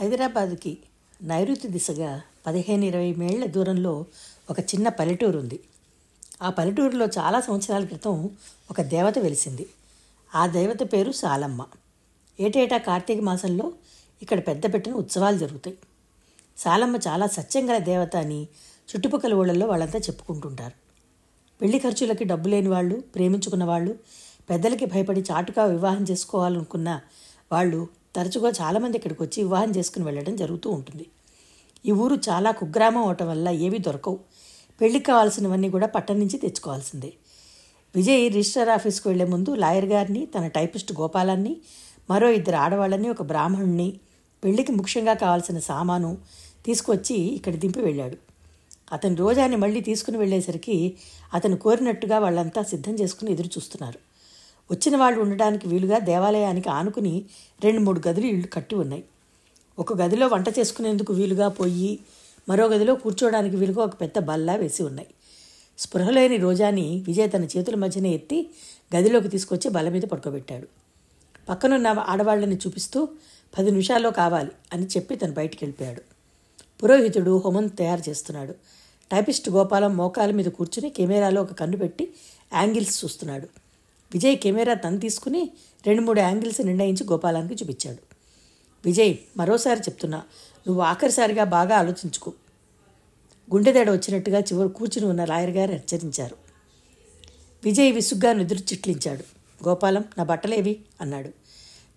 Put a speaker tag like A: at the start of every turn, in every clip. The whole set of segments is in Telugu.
A: హైదరాబాద్కి నైరుతి దిశగా పదిహేను ఇరవై మేళ్ళ దూరంలో ఒక చిన్న పల్లెటూరు ఉంది ఆ పల్లెటూరులో చాలా సంవత్సరాల క్రితం ఒక దేవత వెలిసింది. ఆ దేవత పేరు సాలమ్మ. ఏటేటా కార్తీక మాసంలో ఇక్కడ పెద్ద పెట్టిన ఉత్సవాలు జరుగుతాయి. సాలమ్మ చాలా సత్యంగల దేవత అని చుట్టుపక్కల ఊళ్ళల్లో వాళ్ళంతా చెప్పుకుంటుంటారు. పెళ్ళి ఖర్చులకి డబ్బు లేని వాళ్ళు ప్రేమించుకున్న వాళ్ళు పెద్దలకి భయపడి చాటుగా వివాహం చేసుకోవాలనుకున్న వాళ్ళు తరచుగా చాలామంది ఇక్కడికి వచ్చి వివాహం చేసుకుని వెళ్ళడం జరుగుతూ ఉంటుంది. ఈ ఊరు చాలా కుగ్రామం అవటం వల్ల ఏవి దొరకవు. పెళ్ళికి కావాల్సినవన్నీ కూడా పట్టణం నుంచి తెచ్చుకోవాల్సిందే. విజయ్ రిజిస్టర్ ఆఫీస్కి వెళ్ళే ముందు లాయర్ గారిని తన టైపిస్ట్ గోపాలాన్ని మరో ఇద్దరు ఆడవాళ్ళని ఒక బ్రాహ్మణుని పెళ్ళికి ముఖ్యంగా కావాల్సిన సామాను తీసుకొచ్చి ఇక్కడ దింపి వెళ్ళాడు. అతని రోజాని మళ్ళీ తీసుకుని వెళ్ళేసరికి అతను కోరినట్టుగా వాళ్ళంతా సిద్ధం చేసుకుని ఎదురు చూస్తున్నారు వచ్చిన వాళ్ళు ఉండడానికి వీలుగా దేవాలయానికి ఆనుకుని రెండు మూడు గదులు ఇళ్ళు కట్టి ఉన్నాయి. ఒక గదిలో వంట చేసుకునేందుకు వీలుగా పొయ్యి మరో గదిలో కూర్చోవడానికి వీలుగా ఒక పెద్ద బల్లా వేసి ఉన్నాయి. స్పృహలేని రోజాని విజయ్ తన చేతుల మధ్యన ఎత్తి గదిలోకి తీసుకొచ్చి బల్ల మీద పడుకోబెట్టాడు. పక్కనున్న ఆడవాళ్ళని చూపిస్తూ పది నిమిషాల్లో కావాలి అని చెప్పి తను బయటికి వెళ్ళిపోయాడు. పురోహితుడు హోమం తయారు చేస్తున్నాడు. టైపిస్ట్ గోపాలం మోకాల మీద కూర్చుని కెమెరాలో ఒక కన్ను పెట్టి యాంగిల్స్ చూస్తున్నాడు. విజయ్ కెమెరా తను తీసుకుని రెండు మూడు యాంగిల్స్ నిర్ణయించి గోపాలానికి చూపించాడు. విజయ్ మరోసారి చెప్తున్నా నువ్వు ఆఖరిసారిగా బాగా ఆలోచించుకో. గుండెదడ వచ్చినట్టుగా చివరి కూర్చుని ఉన్న లాయర్ గారు హెచ్చరించారు. విజయ్ విసుగ్గా నిద్ర చిట్లించాడు. గోపాలం నా బట్టలేవి? అన్నాడు.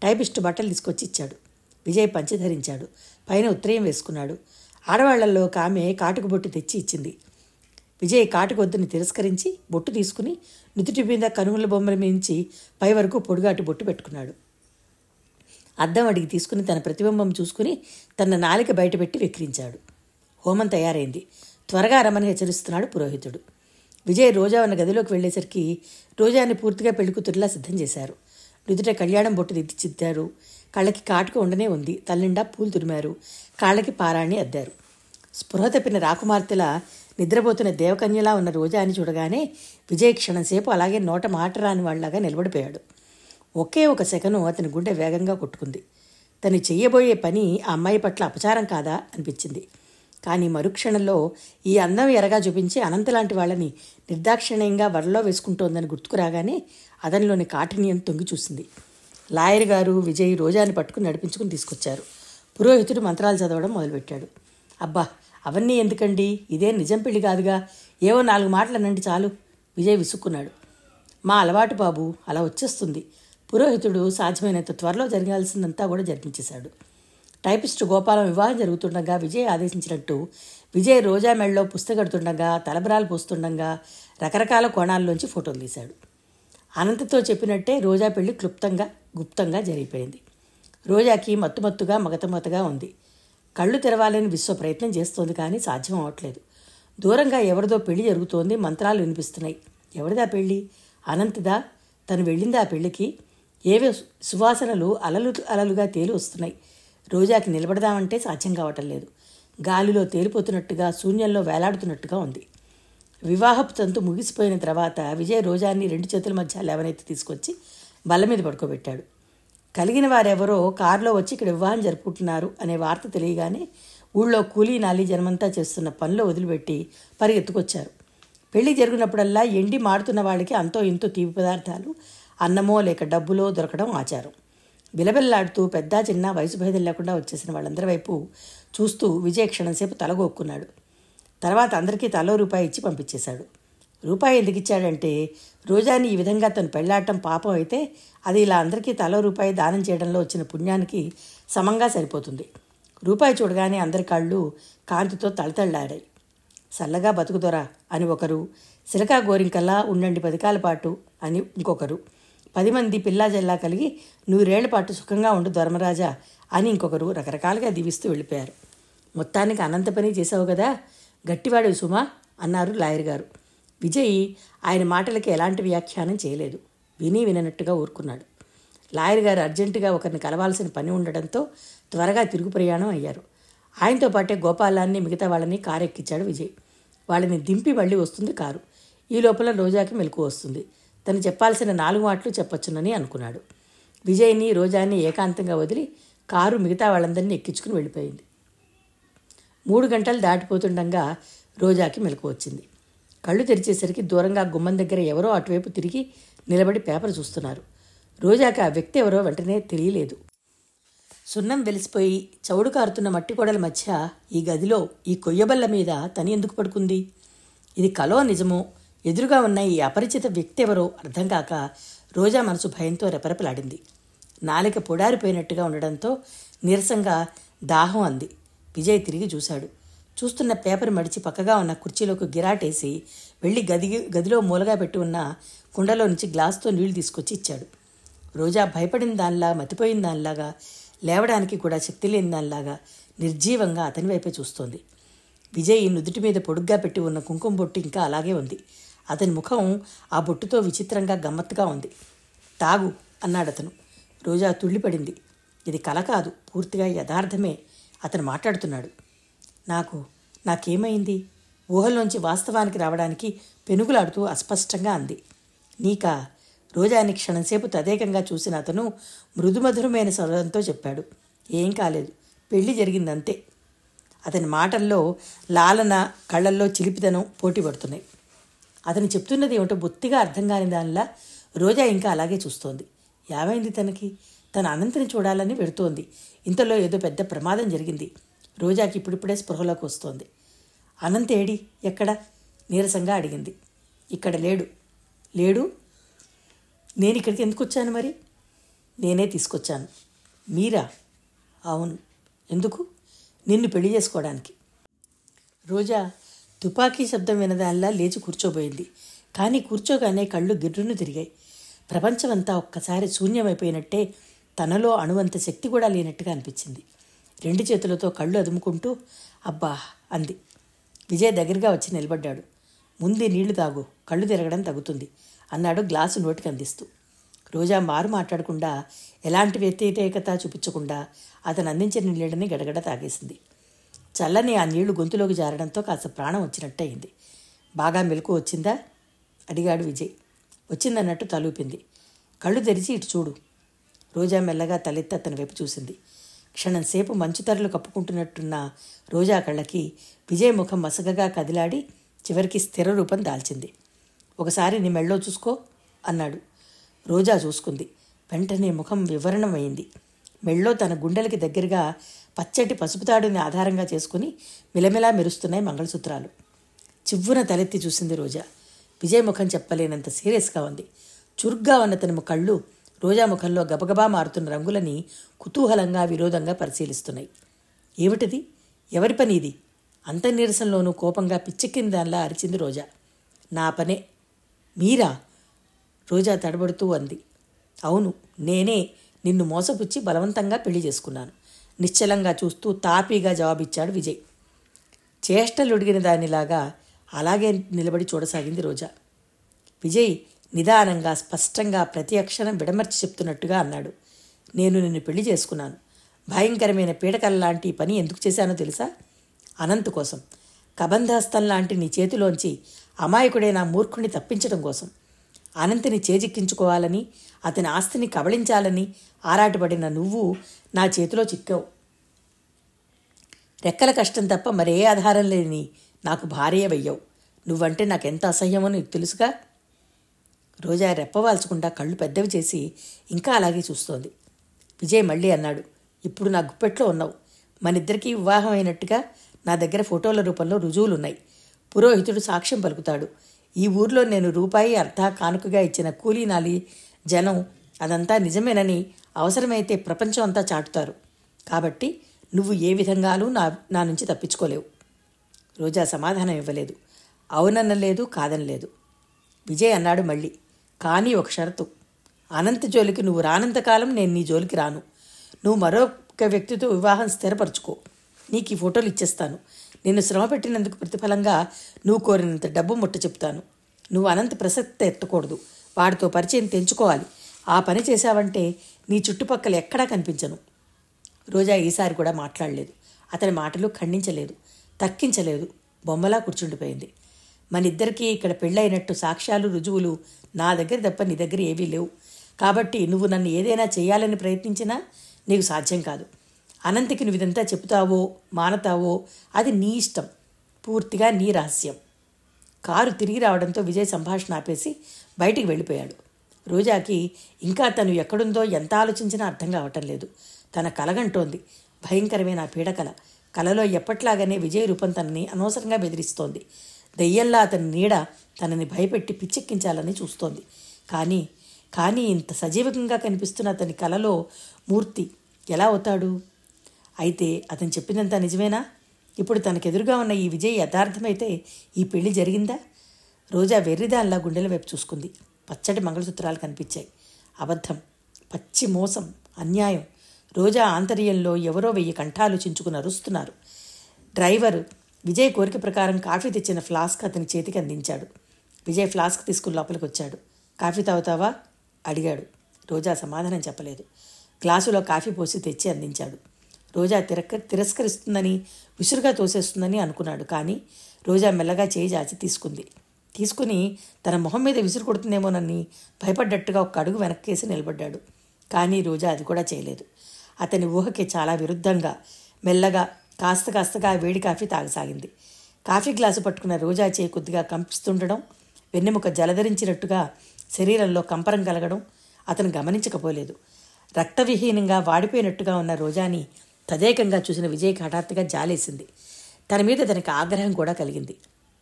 A: టైపిస్ట్ బట్టలు తీసుకొచ్చి ఇచ్చాడు. విజయ్ పంచి ధరించాడు. పైన ఉత్తరయం వేసుకున్నాడు. ఆడవాళ్ళలో ఒక ఆమె కాటుకు బొట్టు తెచ్చి ఇచ్చింది. విజయ్ కాటుకు తిరస్కరించి బొట్టు తీసుకుని నుదుటి మీద కనుమల బొమ్మల మించి పై వరకు పొడుగాటి బొట్టు పెట్టుకున్నాడు. అద్దం అడిగి తీసుకుని తన ప్రతిబింబం చూసుకుని తన నాలిక బయటపెట్టి వెక్కిరించాడు. హోమం తయారైంది. త్వరగా రమని హెచ్చరిస్తున్నాడు పురోహితుడు. విజయ్ రోజా ఉన్న గదిలోకి వెళ్ళేసరికి రోజాని పూర్తిగా పెళ్ళికూతురిలా సిద్ధం చేశారు. నుదుట కళ్యాణం బొట్టు దిద్దిచ్చిద్దారు కళ్ళకి కాటుక ఉండనే ఉంది. తల్లిండా పూలు తురిమారు. కాళ్ళకి పారాణి అద్దారు. స్పృహ తప్పిన రాకుమార్తెల నిద్రపోతున్న దేవకన్యలా ఉన్న రోజాని చూడగానే విజయ్ క్షణంసేపు అలాగే నోట మాట రాని వాళ్ళలాగా నిలబడిపోయాడు. ఒకే ఒక సెకను అతని గుండె వేగంగా కొట్టుకుంది. తను చెయ్యబోయే పని ఆ అమ్మాయి పట్ల అపచారం కాదా అనిపించింది. కానీ మరుక్షణంలో ఈ అందం ఎరగా చూపించి అనంత లాంటి వాళ్ళని నిర్దాక్షిణ్యంగా వరలో వేసుకుంటోందని గుర్తుకు రాగానే అతనిలోని కాఠిన్యం తొంగి చూసింది. లాయర్ గారు విజయ్ రోజాని పట్టుకుని నడిపించుకుని తీసుకొచ్చారు. పురోహితుడు మంత్రాలు చదవడం మొదలుపెట్టాడు. అబ్బా అవన్నీ ఎందుకండి? ఇదే నిజం పెళ్ళి కాదుగా. ఏవో నాలుగు మాటలనండి చాలు. విజయ్ విసుక్కున్నాడు. మా అలవాటు బాబు అలా వచ్చేస్తుంది. పురోహితుడు సాధ్యమైనంత త్వరలో జరగాల్సిందంతా కూడా జరిపించేశాడు. టైపిస్ట్ గోపాలం వివాహం జరుగుతుండగా విజయ్ ఆదేశించినట్టు విజయ్ రోజా మెళ్ళలో పుస్తకడుతుండగా తలబరాలు పోస్తుండగా రకరకాల కోణాల్లోంచి ఫోటోలు తీశాడు. అనంతతో చెప్పినట్టే రోజా పెళ్ళి క్లుప్తంగా గుప్తంగా జరిగిపోయింది. రోజాకి మత్తుమత్తుగా మగతమతగా ఉంది. కళ్ళు తెరవాలని విశ్వ ప్రయత్నం చేస్తోంది కానీ సాధ్యం అవ్వట్లేదు దూరంగా ఎవరిదో పెళ్ళి జరుగుతోంది మంత్రాలు వినిపిస్తున్నాయి. ఎవరిదా పెళ్ళి అనంతదా? తను వెళ్ళింది ఆ పెళ్ళికి? ఏవే సువాసనలు అలలు అలలుగా తేలి వస్తున్నాయి. రోజాకి నిలబడదామంటే సాధ్యం కావటం లేదు. గాలిలో తేలిపోతున్నట్టుగా శూన్యంలో వేలాడుతున్నట్టుగా ఉంది. వివాహపు తంతు ముగిసిపోయిన తర్వాత విజయ్ రోజాన్ని రెండు చేతుల మధ్య లేవనెత్తి తీసుకొచ్చి బల్ల మీద పడుకోబెట్టాడు. కలిగిన వారెవరో కారులో వచ్చి ఇక్కడ వివాహం జరుపుకుంటున్నారు అనే వార్త తెలియగానే ఊళ్ళో కూలీ నాలి జనమంతా చేస్తున్న పనులు వదిలిపెట్టి పరిగెత్తుకొచ్చారు. పెళ్ళి జరిగినప్పుడల్లా ఎండి మాడుతున్న వాళ్ళకి అంతో ఇంతో తీపి పదార్థాలు అన్నమో లేక డబ్బులో దొరకడం ఆచారం. బిలబిల్లాడుతూ పెద్ద చిన్న వయసు భేదం లేకుండా వచ్చేసిన వాళ్ళందరి వైపు చూస్తూ విజయ క్షణంసేపు తలగొక్కున్నాడు. తర్వాత అందరికీ తలో రూపాయి ఇచ్చి పంపించేశాడు. రూపాయి ఎందుకు ఇచ్చాడంటే రోజాని ఈ విధంగా తను పెళ్ళాడటం పాపం అయితే అది ఇలా అందరికీ తలో రూపాయి దానం చేయడంలో వచ్చిన పుణ్యానికి సమంగా సరిపోతుంది. రూపాయి చూడగానే అందరి కాళ్ళు కాంతితో తళతళ్ళాడాయి చల్లగా బతుకుదొరా అని ఒకరు సిలకా గోరింకల్లా ఉండండి పదికాల పాటు అని ఇంకొకరు పది మంది పిల్లా జల్లా కలిగి నూరేళ్ళ పాటు సుఖంగా ఉండు ధర్మరాజా అని ఇంకొకరు రకరకాలుగా దీవిస్తూ వెళ్ళిపోయారు. మొత్తానికి అనంత పని చేసావు కదా గట్టివాడు సుమా అన్నారు లాయర్ గారు. విజయ్ ఆయన మాటలకి ఎలాంటి వ్యాఖ్యానం చేయలేదు. విని విననట్టుగా ఊరుకున్నాడు. లాయర్ గారు అర్జెంటుగా ఒకరిని కలవాల్సిన పని ఉండడంతో త్వరగా తిరుగు ప్రయాణం అయ్యారు. ఆయనతో పాటే గోపాలాన్ని మిగతా వాళ్ళని కారు ఎక్కించాడు విజయ్. వాళ్ళని దింపి మళ్ళీ వస్తుంది కారు. ఈ లోపల రోజాకి మెలకు వస్తుంది. తను చెప్పాల్సిన నాలుగు మాటలు చెప్పొచ్చునని అనుకున్నాడు. విజయ్ని రోజాని ఏకాంతంగా వదిలి కారు మిగతా వాళ్ళందరినీ ఎక్కించుకుని వెళ్ళిపోయింది. మూడు గంటలు దాటిపోతుండగా రోజాకి మెలకు వచ్చింది. కళ్ళు తెరిచేసరికి దూరంగా గుమ్మం దగ్గర ఎవరో అటువైపు తిరిగి నిలబడి పేపర్ చూస్తున్నారు. రోజాకి ఆ వ్యక్తి ఎవరో వెంటనే తెలియలేదు. సున్నం వెలిసిపోయి చౌడు కారుతున్న మట్టి గోడల మధ్య ఈ గదిలో ఈ కొయ్యబల్ల మీద తని ఎందుకు పడుకుంది? ఇది కలో నిజమో? ఎదురుగా ఉన్న ఈ అపరిచిత వ్యక్తి ఎవరో అర్థం కాక రోజా మనసు భయంతో రెపరెపలాడింది. నాలిక పొడారిపోయినట్టుగా ఉండడంతో నీరసంగా దాహం అంది. విజయ్ తిరిగి చూశాడు. చూస్తున్న పేపర్ మడిచి పక్కగా ఉన్న కుర్చీలోకి గిరాటేసి వెళ్ళి గది గదిలో మూలగా పెట్టి ఉన్న కుండలో నుంచి గ్లాస్తో నీళ్ళు తీసుకొచ్చి ఇచ్చాడు. రోజా భయపడిన దానిలా మతిపోయిన దానిలాగా లేవడానికి కూడా శక్తి లేని దానిలాగా నిర్జీవంగా అతని వైపే చూస్తోంది. విజయ్ నుదుటి మీద పొడుగ్గా పెట్టి ఉన్న కుంకుమ బొట్టు ఇంకా అలాగే ఉంది. అతని ముఖం ఆ బొట్టుతో విచిత్రంగా గమ్మత్తుగా ఉంది. తాగు అన్నాడు అతను. రోజా తుళ్ళిపడింది ఇది కల కాదు పూర్తిగా యథార్థమే అతను మాట్లాడుతున్నాడు. నాకు నాకేమైంది? ఊహల్లోంచి వాస్తవానికి రావడానికి పెనుగులాడుతూ అస్పష్టంగా అంది. నీకా? రోజాని క్షణంసేపు తదేకంగా చూసిన అతను మృదుమధురమైన స్వరంతో చెప్పాడు. ఏం కాలేదు. పెళ్ళి జరిగిందంతే. అతని మాటల్లో లాలన కళ్ళల్లో చిలిపిదనం పోటీ పడుతున్నాయి. అతను చెప్తున్నది ఏమిటో బొత్తిగా అర్థం కాని దానిలా రోజా ఇంకా అలాగే చూస్తోంది. ఏమైంది తనకి? తన అనంతని చూడాలని పెడుతోంది ఇంతలో ఏదో పెద్ద ప్రమాదం జరిగింది. రోజాకి ఇప్పుడిప్పుడే స్పృహలోకి వస్తోంది. అనంత్ ఏడి? ఎక్కడ? నీరసంగా అడిగింది. ఇక్కడ లేడు. లేడు? నేను ఇక్కడికి ఎందుకు వచ్చాను మరి? నేనే తీసుకొచ్చాను. మీరా? అవును. ఎందుకు? నిన్ను పెళ్ళి చేసుకోవడానికి. రోజా తుపాకీ శబ్దం వినదానిలా లేచి కూర్చోబోయింది. కానీ కూర్చోగానే కళ్ళు గిర్రును తిరిగాయి. ప్రపంచమంతా ఒక్కసారి శూన్యమైపోయినట్టే తనలో అణువంత శక్తి కూడా లేనట్టుగా అనిపించింది. రెండు చేతులతో కళ్ళు అదుముకుంటూ అబ్బా అంది. విజయ్ దగ్గరగా వచ్చి నిలబడ్డాడు. ముందు నీళ్ళు తాగు కళ్ళు తిరగడం తగ్గుతుంది అన్నాడు గ్లాసు నోటికి అందిస్తూ. రోజా మారు మాట్లాడకుండా ఎలాంటి వ్యతిరేకత చూపించకుండా అతను అందించిన నీళ్ళని గడగడ తాగేసింది. చల్లని ఆ నీళ్ళు గొంతులోకి జారడంతో కాస్త ప్రాణం వచ్చినట్టయింది. బాగా మెలకు వచ్చిందా? అడిగాడు విజయ్. వచ్చిందన్నట్టు తలూపింది. కళ్ళు తెరిచి ఇటు చూడు. రోజా మెల్లగా తలెత్తి అతని వైపు చూసింది. క్షణంసేపు మంచుతరలు కప్పుకుంటున్నట్టున్న రోజా కళ్ళకి విజయ్ ముఖం మసగగా కదిలాడి చివరికి స్థిర రూపం దాల్చింది. ఒకసారి నీ మెళ్ళో చూసుకో అన్నాడు. రోజా చూసుకుంది. వెంటనే ముఖం వివరణమైంది. మెళ్ళో తన గుండెలకి దగ్గరగా పచ్చటి పసుపు తాడుని ఆధారంగా చేసుకుని మిలమిలా మెరుస్తున్నాయి మంగళసూత్రాలు. చివ్వున తలెత్తి చూసింది రోజా. విజయ్ ముఖం చెప్పలేనంత సీరియస్గా ఉంది. చురుగ్గా ఉన్న తన కళ్ళు రోజా ముఖంలో గబగబా మారుతున్న రంగులని కుతూహలంగా విరోధంగా పరిశీలిస్తున్నాయి. ఏమిటిది? ఎవరి పని ఇది? అంత నీరసంలోనూ కోపంగా పిచ్చెక్కిన దానిలా అరిచింది రోజా. నా పనే. మీరా? రోజా తడబడుతూ అంది. అవును నేనే నిన్ను మోసపుచ్చి బలవంతంగా పెళ్ళి చేసుకున్నాను. నిశ్చలంగా చూస్తూ తాపీగా జవాబిచ్చాడు విజయ్. చేష్టలుడిగిన దానిలాగా అలాగే నిలబడి చూడసాగింది రోజా. విజయ్ నిదానంగా స్పష్టంగా ప్రతి అక్షరం విడమర్చి చెప్తున్నట్టుగా అన్నాడు. నేను నిన్ను పెళ్ళి చేసుకున్నాను. భయంకరమైన పీడకల లాంటి పని ఎందుకు చేశానో తెలుసా? అనంత్ కోసం. కబంధాస్తం లాంటి నీ చేతిలోంచి అమాయకుడైన మూర్ఖుణ్ణి తప్పించడం కోసం. అనంతిని చేజిక్కించుకోవాలని అతని ఆస్తిని కబళించాలని ఆరాటపడిన నువ్వు నా చేతిలో చిక్కావు. రెక్కల కష్టం తప్ప మరే ఆధారం లేని నాకు భార్య వెయ్యవు నువ్వంటే నాకెంత అసహ్యమో నీకు తెలుసుగా? రోజా రెప్పవాల్చకుండా కళ్ళు పెద్దవి చేసి ఇంకా అలాగే చూస్తోంది. విజయ్ మళ్ళీ అన్నాడు ఇప్పుడు నా గుప్పెట్లో ఉన్నావు. మనిద్దరికీ వివాహం అయినట్టుగా నా దగ్గర ఫోటోల రూపంలో రుజువులున్నాయి. పురోహితుడు సాక్ష్యం పలుకుతాడు. ఈ ఊర్లో నేను రూపాయి అర్థ కానుకగా ఇచ్చిన కూలీనాలి జనం అదంతా నిజమేనని అవసరమైతే ప్రపంచం అంతా చాటుతారు. కాబట్టి నువ్వు ఏ విధంగానూ నా నా నుంచి తప్పించుకోలేవు. రోజా సమాధానం ఇవ్వలేదు. అవుననలేదు కాదనలేదు. విజయ్ అన్నాడు మళ్ళీ కానీ ఒక షరతు. అనంత జోలికి నువ్వు రానంతకాలం నేను నీ జోలికి రాను. నువ్వు మరొక వ్యక్తితో వివాహం స్థిరపరచుకో. నీకు ఈ ఫోటోలు ఇచ్చేస్తాను. నిన్ను శ్రమ పెట్టినందుకు ప్రతిఫలంగా నువ్వు కోరినంత డబ్బు ముట్ట చెప్తాను. నువ్వు అనంత ప్రసక్తి ఎత్తకూడదు. వాడితో పరిచయం తెంచుకోవాలి. ఆ పని చేశావంటే నీ చుట్టుపక్కల ఎక్కడా కనిపించను. రోజా ఈసారి కూడా మాట్లాడలేదు. అతని మాటలు ఖండించలేదు. తక్కించలేదు. బొమ్మలా కూర్చుండిపోయింది. మనిద్దరికీ ఇక్కడ పెళ్ళైనట్టు సాక్ష్యాలు రుజువులు నా దగ్గర తప్ప నీ దగ్గర ఏవీ లేవు. కాబట్టి నువ్వు నన్ను ఏదైనా చేయాలని ప్రయత్నించినా నీకు సాధ్యం కాదు. అనంతకి నువ్వు ఇదంతా చెబుతావో మానతావో అది నీ ఇష్టం. పూర్తిగా నీ రహస్యం. కారు తిరిగి రావడంతో విజయ్ సంభాషణ ఆపేసి బయటికి వెళ్ళిపోయాడు. రోజాకి ఇంకా తను ఎక్కడుందో ఎంత ఆలోచించినా అర్థం కావటం లేదు. తన కలగంటోంది. భయంకరమైన పీడకల. కలలో ఎప్పట్లాగానే విజయ్ రూపం తనని అనవసరంగా బెదిరిస్తోంది. దెయ్యల్లా అతని నీడ తనని భయపెట్టి పిచ్చెక్కించాలని చూస్తోంది. కానీ కానీ ఇంత సజీవకంగా కనిపిస్తున్న అతని కలలో మూర్తి ఎలా అవుతాడు? అయితే అతను చెప్పినంత నిజమేనా? ఇప్పుడు తనకెదురుగా ఉన్న ఈ విజయ్ యథార్థమైతే ఈ పెళ్ళి జరిగిందా? రోజా వెర్రిదాన్లా గుండెల వైపు చూసుకుంది. పచ్చటి మంగళసూత్రాలు కనిపించాయి. అబద్ధం పచ్చి మోసం అన్యాయం. రోజా ఆంతర్యంలో ఎవరో వెయ్యి కంఠాలు చించుకుని అరుస్తున్నారు. డ్రైవరు విజయ్ కోరిక ప్రకారం కాఫీ తెచ్చిన ఫ్లాస్క్ అతని చేతికి అందించాడు. విజయ్ ఫ్లాస్క్ తీసుకుని లోపలికి వచ్చాడు కాఫీ తాగుతావా? అడిగాడు. రోజా సమాధానం చెప్పలేదు. గ్లాసులో కాఫీ పోసి తెచ్చి అందించాడు. రోజా తిరక తిరస్కరిస్తుందని విసురుగా తోసేస్తుందని అనుకున్నాడు. కానీ రోజా మెల్లగా చేయి జాచి తీసుకుంది. తీసుకుని తన మొహం మీద విసురు కొడుతుందేమోనని భయపడ్డట్టుగా ఒక అడుగు వెనక్కేసి నిలబడ్డాడు. కానీ రోజా అది కూడా చేయలేదు. అతని ఊహకి చాలా విరుద్ధంగా మెల్లగా కాస్త కాస్తగా వేడి కాఫీ తాగసాగింది. కాఫీ గ్లాసు పట్టుకున్న రోజా చేయి కొద్దిగా కంపిస్తుండడం వెన్నెముక జలధరించినట్టుగా శరీరంలో కంపరం కలగడం అతను గమనించకపోలేదు. రక్తవిహీనంగా వాడిపోయినట్టుగా ఉన్న రోజాని తదేకంగా చూసిన విజయ్కి హఠాత్తుగా జాలేసింది. తన మీద తనకి ఆగ్రహం కూడా కలిగింది.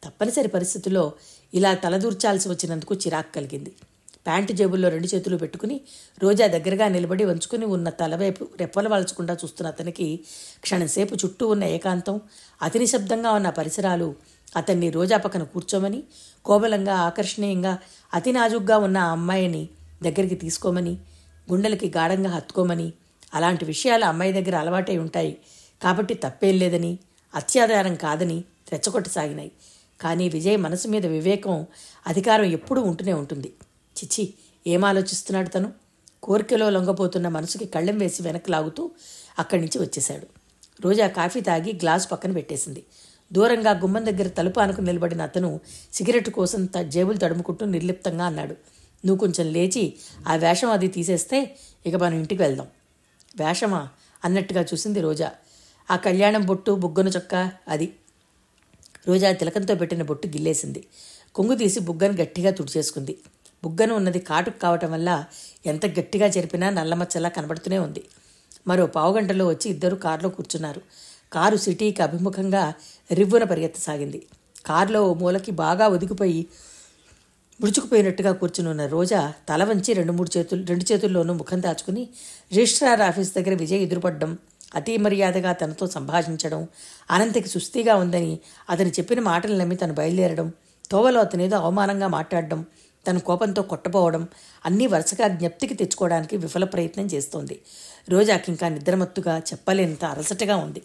A: తప్పనిసరి పరిస్థితుల్లో ఇలా తలదూర్చాల్సి వచ్చినందుకు చిరాకు కలిగింది. ప్యాంటు జేబుల్లో రెండు చేతులు పెట్టుకుని రోజా దగ్గరగా నిలబడి వంచుకుని ఉన్న తలవైపు రెప్పలు వాల్చకుండా చూస్తున్న అతనికి క్షణంసేపు చుట్టూ ఉన్న ఏకాంతం అతి నిశ్శబ్దంగా ఉన్న పరిసరాలు అతన్ని రోజా పక్కన కూర్చోమని కోబలంగా ఆకర్షణీయంగా అతి నాజుగ్గా ఉన్న ఆ అమ్మాయిని దగ్గరికి తీసుకోమని గుండెలకి గాఢంగా హత్తుకోమని అలాంటి విషయాలు అమ్మాయి దగ్గర అలవాటై ఉంటాయి. కాబట్టి తప్పేం లేదని అత్యాధారం కాదని రెచ్చగొట్టసాగినాయి. కానీ విజయ్ మనసు మీద వివేకం అధికారం ఎప్పుడూ ఉంటూనే ఉంటుంది. చిచి ఏం ఆలోచిస్తున్నాడు తను? కోరికలో లొంగపోతున్న మనసుకి కళ్ళెం వేసి వెనక్కి లాగుతూ అక్కడి నుంచి వచ్చేశాడు. రోజా కాఫీ తాగి గ్లాసు పక్కన పెట్టేసింది. దూరంగా గుమ్మం దగ్గర తలుపు ఆనుకుని నిలబడిన అతను సిగరెట్ కోసం త జేబులు తడుముకుంటూ నిర్లిప్తంగా అన్నాడు. నువ్వు కొంచెం లేచి ఆ వేషం అది తీసేస్తే ఇక మనం ఇంటికి వెళ్దాం. వేషమా? అన్నట్టుగా చూసింది రోజా. ఆ కళ్యాణం బొట్టు బుగ్గను చొక్క అది. రోజా తిలకంతో పెట్టిన బొట్టు గిల్లేసింది. కొంగు తీసి బుగ్గను గట్టిగా తుడిచేసుకుంది. బుగ్గను ఉన్నది కాటుకు కావటం వల్ల ఎంత గట్టిగా జరిపినా నల్లమచ్చలా కనబడుతూనే ఉంది. మరో పావుగంటలో వచ్చి ఇద్దరు కారులో కూర్చున్నారు. కారు సిటీకి అభిముఖంగా రివ్వున పరిగెత్తసాగింది. కారులో ఓ మూలకి బాగా ఒదిగిపోయి ముడుచుకుపోయినట్టుగా కూర్చుని ఉన్న రోజా తల వంచి రెండు మూడు చేతులు రెండు చేతుల్లోనూ ముఖం దాచుకుని రిజిస్ట్రార్ ఆఫీస్ దగ్గర విజయ్ ఎదురుపడ్డం అతి మర్యాదగా తనతో సంభాషించడం అనంతకి సుస్థిగా ఉందని అతను చెప్పిన మాటలు నమ్మి తను బయలుదేరడం తోవలో అతనేదో అవమానంగా మాట్లాడడం తన కోపంతో కొట్టపోవడం అన్నీ వరుసగా జ్ఞప్తికి తెచ్చుకోవడానికి విఫల ప్రయత్నం చేస్తోంది. రోజాకి ఇంకా నిద్రమత్తుగా చెప్పలేనంత అలసటగా ఉంది.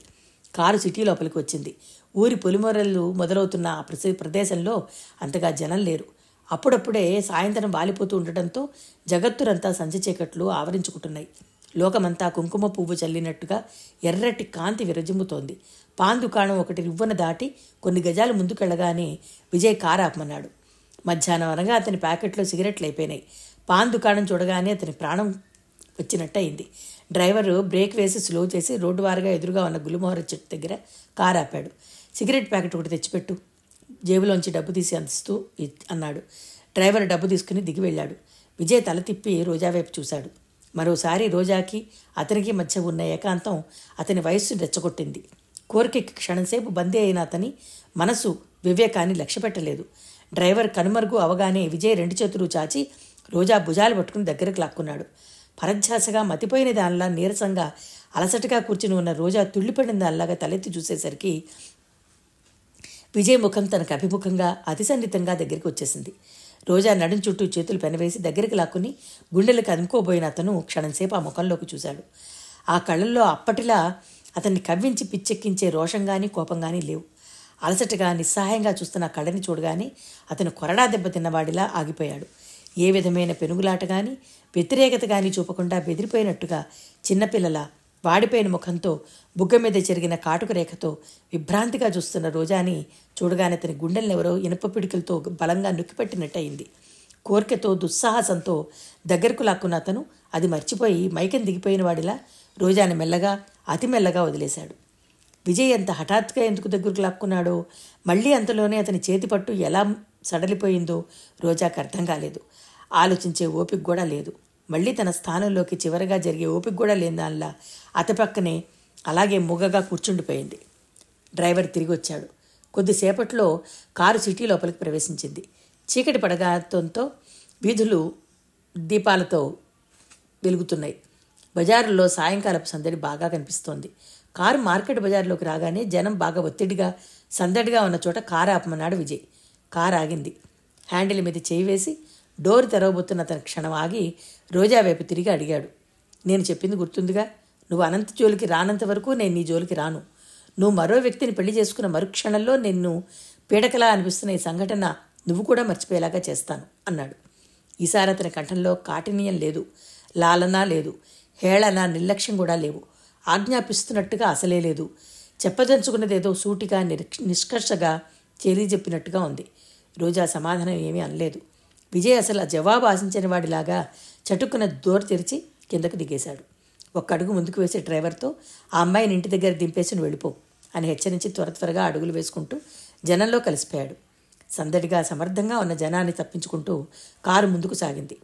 A: కారు సిటీ లోపలికి వచ్చింది. ఊరి పొలిమొరలు మొదలవుతున్న ఆ ప్రసి- ప్రదేశంలో అంతగా జనం లేరు. అప్పుడప్పుడే సాయంత్రం వాలిపోతూ ఉండటంతో జగత్తురంతా సంచి చీకట్లు ఆవరించుకుంటున్నాయి. లోకమంతా కుంకుమ పువ్వు చల్లినట్టుగా ఎర్రటి కాంతి విరజిమ్ముతోంది. పాన్ దుకాణం ఒకటి రివ్వన దాటి కొన్ని గజాలు ముందుకెళ్ళగానే విజయ్ కారు ఆపమన్నాడు మధ్యాహ్నం అనగా అతని ప్యాకెట్లో సిగరెట్లు అయిపోయినాయి. పాన్ దుకాణం చూడగానే అతని ప్రాణం వచ్చినట్టయింది. డ్రైవరు బ్రేక్ వేసి స్లో చేసి రోడ్డు వారుగా ఎదురుగా ఉన్న గులుమోహర చెట్టు దగ్గర కారు ఆపాడు. సిగరెట్ ప్యాకెట్ ఒకటి తెచ్చిపెట్టు జేబులోంచి డబ్బు తీసి అందిస్తూ అన్నాడు. డ్రైవర్ డబ్బు తీసుకుని దిగి వెళ్ళాడు. విజయ్ తల తిప్పి రోజా వైపు చూశాడు. మరోసారి రోజాకి అతనికి మధ్య ఉన్న ఏకాంతం అతని వయస్సు రెచ్చగొట్టింది. కోరికకి క్షణంసేపు బందీ అయిన అతని మనసు వివేకాన్ని లక్ష్యపెట్టలేదు. డ్రైవర్ కనుమరుగు అవగానే విజయ్ రెండు చేతులు చాచి రోజా భుజాలు పట్టుకుని దగ్గరకు లాక్కున్నాడు. పరధ్యాసగా మతిపోయిన దానిలా నీరసంగా అలసటగా కూర్చుని ఉన్న రోజా తుళ్ళిపడిన దానిలాగా తలెత్తి చూసేసరికి విజయ్ ముఖం తనకు అభిముఖంగా అతి సన్నిహితంగా దగ్గరికి వచ్చేసింది. రోజా నడుం చుట్టూ చేతులు పెనవేసి దగ్గరికి లాక్కుని గుండెలకు అనుకోబోయిన అతను క్షణంసేపు ఆ ముఖంలోకి చూశాడు. ఆ కళ్ళల్లో అప్పటిలా అతన్ని కవ్వించి పిచ్చెక్కించే రోషం కానీ కోపం కానీ లేవు. అలసటగా నిస్సహాయంగా చూస్తున్న కళ్ళని చూడగానే అతను కొరడా దెబ్బ తిన్నవాడిలా ఆగిపోయాడు. ఏ విధమైన పెనుగులాట కానీ వ్యతిరేకత కానీ చూపకుండా బెదిరిపోయినట్టుగా చిన్నపిల్లల వాడిపోయిన ముఖంతో బుగ్గ మీద చెరిగిన కాటుక రేఖతో విభ్రాంతిగా చూస్తున్న రోజాని చూడగానే అతని గుండెలనెవరో ఇనుప పిడికలతో బలంగా నొక్కిపెట్టినట్టయింది. కోరికతో దుస్సాహసంతో దగ్గరకు లాక్కున్న అతను అది మర్చిపోయి మైకం దిగిపోయిన వాడిలా రోజాని మెల్లగా అతి మెల్లగా వదిలేశాడు. విజయ్ ఎంత హఠాత్తుగా ఎందుకు దగ్గరకు లాక్కున్నాడో మళ్ళీ అంతలోనే అతని చేతి పట్టు ఎలా సడలిపోయిందో రోజాకు అర్థం కాలేదు. ఆలోచించే ఓపిక కూడా లేదు. మళ్ళీ తన స్థానంలోకి చివరగా జరిగే ఓపిక కూడా లేని దానిలా అతి పక్కనే అలాగే ముగ్గగా కూర్చుండిపోయింది. డ్రైవర్ తిరిగి వచ్చాడు కొద్దిసేపట్లో కారు సిటీ లోపలికి ప్రవేశించింది. చీకటి పడగాతంతో వీధులు దీపాలతో వెలుగుతున్నాయి. బజారులో సాయంకాలపు సందడి బాగా కనిపిస్తోంది. కారు మార్కెట్ బజార్లోకి రాగానే జనం బాగా ఒత్తిడిగా సందడిగా ఉన్న చోట కారు ఆపమన్నాడు విజయ్. కారు ఆగింది. హ్యాండిల్ మీద చేయి వేసి డోర్ తెరవబోతున్న తన క్షణం ఆగి రోజా వైపు తిరిగి అడిగాడు. నేను చెప్పింది గుర్తుందిగా? నువ్వు అనంత జోలికి రానంత వరకు నేను నీ జోలికి రాను. నువ్వు మరో వ్యక్తిని పెళ్ళి చేసుకున్న మరుక్షణంలో నిన్ను పీడకలా అనిపిస్తున్న ఈ సంఘటన నువ్వు కూడా మర్చిపోయేలాగా చేస్తాను అన్నాడు. ఈసారి అతని కంఠంలో కాఠిన్యం లేదు లాలన లేదు హేళన నిర్లక్ష్యం కూడా లేవు. ఆజ్ఞాపిస్తున్నట్టుగా అసలే లేదు. చెప్పదలుచుకున్నదేదో సూటిగా నిష్కర్షగా చెప్పినట్టుగా ఉంది. రోజా సమాధానం ఏమీ అనలేదు. విజయ్ అసలు ఆ జవాబు ఆశించిన వాడిలాగా చటుక్కున దోర తెరిచి కిందకు దిగేశాడు. ఒక్క అడుగు ముందుకు వేసే డ్రైవర్తో ఆ అమ్మాయిని ఇంటి దగ్గర దింపేసి వెళ్ళిపో అని హెచ్చరించి త్వర త్వరగా అడుగులు వేసుకుంటూ జనంలో కలిసిపోయాడు. సందడిగా సమర్థంగా ఉన్న జనాన్ని తప్పించుకుంటూ కారు ముందుకు సాగింది.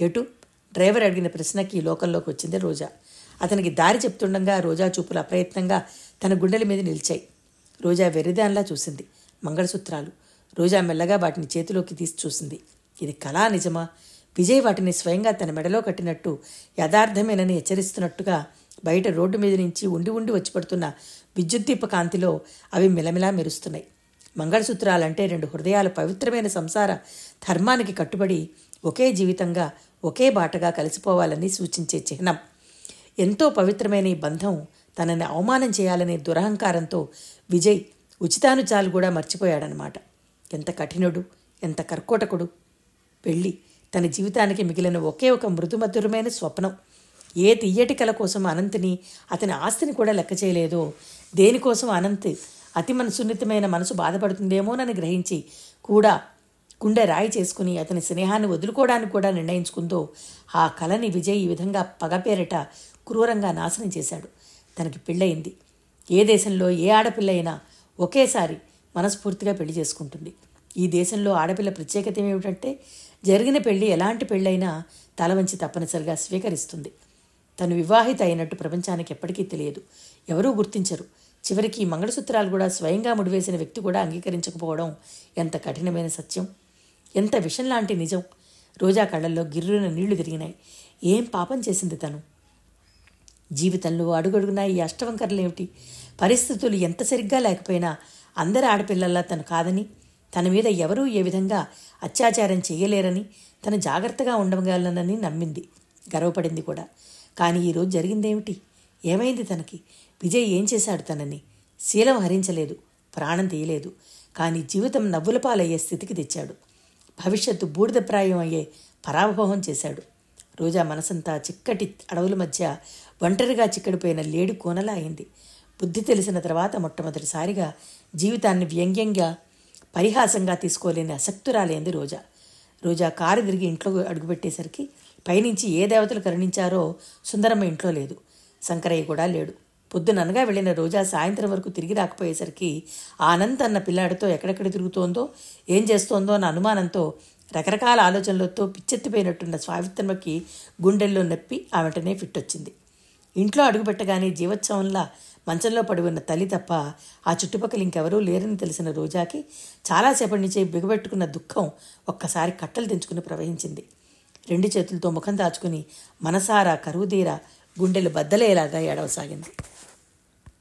A: ఎటు డ్రైవర్ అడిగిన ప్రశ్నకి లోకల్లోకి వచ్చింది రోజా. అతనికి దారి చెప్తుండగా రోజా చూపులు అప్రయత్నంగా తన గుండెల మీద నిలిచాయి. రోజా వెర్రిదాన్లా చూసింది. మంగళసూత్రాలు. రోజా మెల్లగా వాటిని చేతిలోకి తీసి చూసింది. ఇది కళా నిజమా? విజయ్ వాటిని స్వయంగా తన మెడలో కట్టినట్టు యథార్థమేనని హెచ్చరిస్తున్నట్టుగా బయట రోడ్డు మీద నుంచి ఉండి ఉండి వచ్చి పడుతున్న విద్యుద్దీప కాంతిలో అవి మిలమిలా మెరుస్తున్నాయి. మంగళసూత్రాలంటే రెండు హృదయాలు పవిత్రమైన సంసార ధర్మానికి కట్టుబడి ఒకే జీవితంగా ఒకే బాటగా కలిసిపోవాలని సూచించే చిహ్నం. ఎంతో పవిత్రమైన ఈ బంధం తనని అవమానం చేయాలనే దురహంకారంతో విజయ్ ఉచితానుచాలు కూడా మర్చిపోయాడనమాట ఎంత కఠినుడు ఎంత కర్కోటకుడు. పెళ్ళి తన జీవితానికి మిగిలిన ఒకే ఒక మృదుమధురమైన స్వప్నం. ఏ తియ్యటి కల కోసం అనంతిని అతని ఆస్తిని కూడా లెక్క చేయలేదో దేనికోసం అనంత్ అతి మన సున్నితమైన మనసు బాధపడుతుందేమోనని గ్రహించి కూడా గుండె రాయి చేసుకుని అతని స్నేహాన్ని వదులుకోవడానికి కూడా నిర్ణయించుకుందో ఆ కళని విజయ్ ఈ విధంగా పగపేరట క్రూరంగా నాశనం చేశాడు. తనకి పెళ్ళయింది. ఏ దేశంలో ఏ ఆడపిల్ల అయినా ఒకేసారి మనస్ఫూర్తిగా పెళ్ళి చేసుకుంటుంది. ఈ దేశంలో ఆడపిల్ల ప్రత్యేకత ఏమిటంటే జరిగిన పెళ్ళి ఎలాంటి పెళ్ళైనా తల వంచి తప్పనిసరిగా స్వీకరిస్తుంది. తను వివాహిత అయినట్టు ప్రపంచానికి ఎప్పటికీ తెలియదు. ఎవరూ గుర్తించరు. చివరికి మంగళసూత్రాలు కూడా స్వయంగా ముడివేసిన వ్యక్తి కూడా అంగీకరించకపోవడం ఎంత కఠినమైన సత్యం? ఎంత విషం లాంటి నిజం. రోజా కళ్ళల్లో గిర్రున నీళ్ళు తిరిగినాయి. ఏం పాపం చేసింది తను? జీవితంలో అడుగడుగునా ఈ అష్టవంకరలేమిటి? పరిస్థితులు ఎంత సరిగ్గా లేకపోయినా అందరి ఆడపిల్లల్లా తను కాదని తన మీద ఎవరూ ఏ విధంగా అత్యాచారం చేయలేరని తను జాగ్రత్తగా ఉండగలనని నమ్మింది. గర్వపడింది కూడా. కానీ ఈరోజు జరిగిందేమిటి? ఏమైంది తనకి? విజయ్ ఏం చేశాడు తనని? శీలం హరించలేదు. ప్రాణం తీయలేదు. కానీ జీవితం నవ్వుల పాలయ్యే స్థితికి తెచ్చాడు. భవిష్యత్తు బూడిదప్రాయం అయ్యే పరాభవం చేశాడు. రోజా మనసంతా చిక్కటి అడవుల మధ్య ఒంటరిగా చిక్కడిపోయిన లేడి కోనలా అయింది. బుద్ధి తెలిసిన తర్వాత మొట్టమొదటిసారిగా జీవితాన్ని వ్యంగ్యంగా పరిహాసంగా తీసుకోలేని అసక్తురాలైంది రోజా. రోజా కారు తిరిగి ఇంట్లో అడుగుపెట్టేసరికి పైనుంచి ఏ దేవతలు కరుణించారో సుందరమ్మ ఇంట్లో లేదు. శంకరయ్య కూడా లేడు. పొద్దుననగా వెళ్ళిన రోజా సాయంత్రం వరకు తిరిగి రాకపోయేసరికి ఆనంద్ అన్న పిల్లాడితో ఎక్కడెక్కడ తిరుగుతోందో ఏం చేస్తోందో అన్న అనుమానంతో రకరకాల ఆలోచనలతో పిచ్చెత్తిపోయినట్టున్న స్వామిత్రమకి గుండెల్లో నొప్పి ఆ వెంటనే ఫిట్ వచ్చింది ఇంట్లో అడుగుపెట్టగానే జీవోత్సవంలా మంచంలో పడి ఉన్న తల్లి తప్ప ఆ చుట్టుపక్కల ఇంకెవరూ లేరని తెలిసిన రోజాకి చాలాసేపటి నుంచి బిగబెట్టుకున్న దుఃఖం ఒక్కసారి కట్టలు తెంచుకుని ప్రవహించింది. రెండు చేతులతో ముఖం దాచుకుని మనసారా కరువుదీరా గుండెలు బద్దలేలాగా ఏడవసాగింది.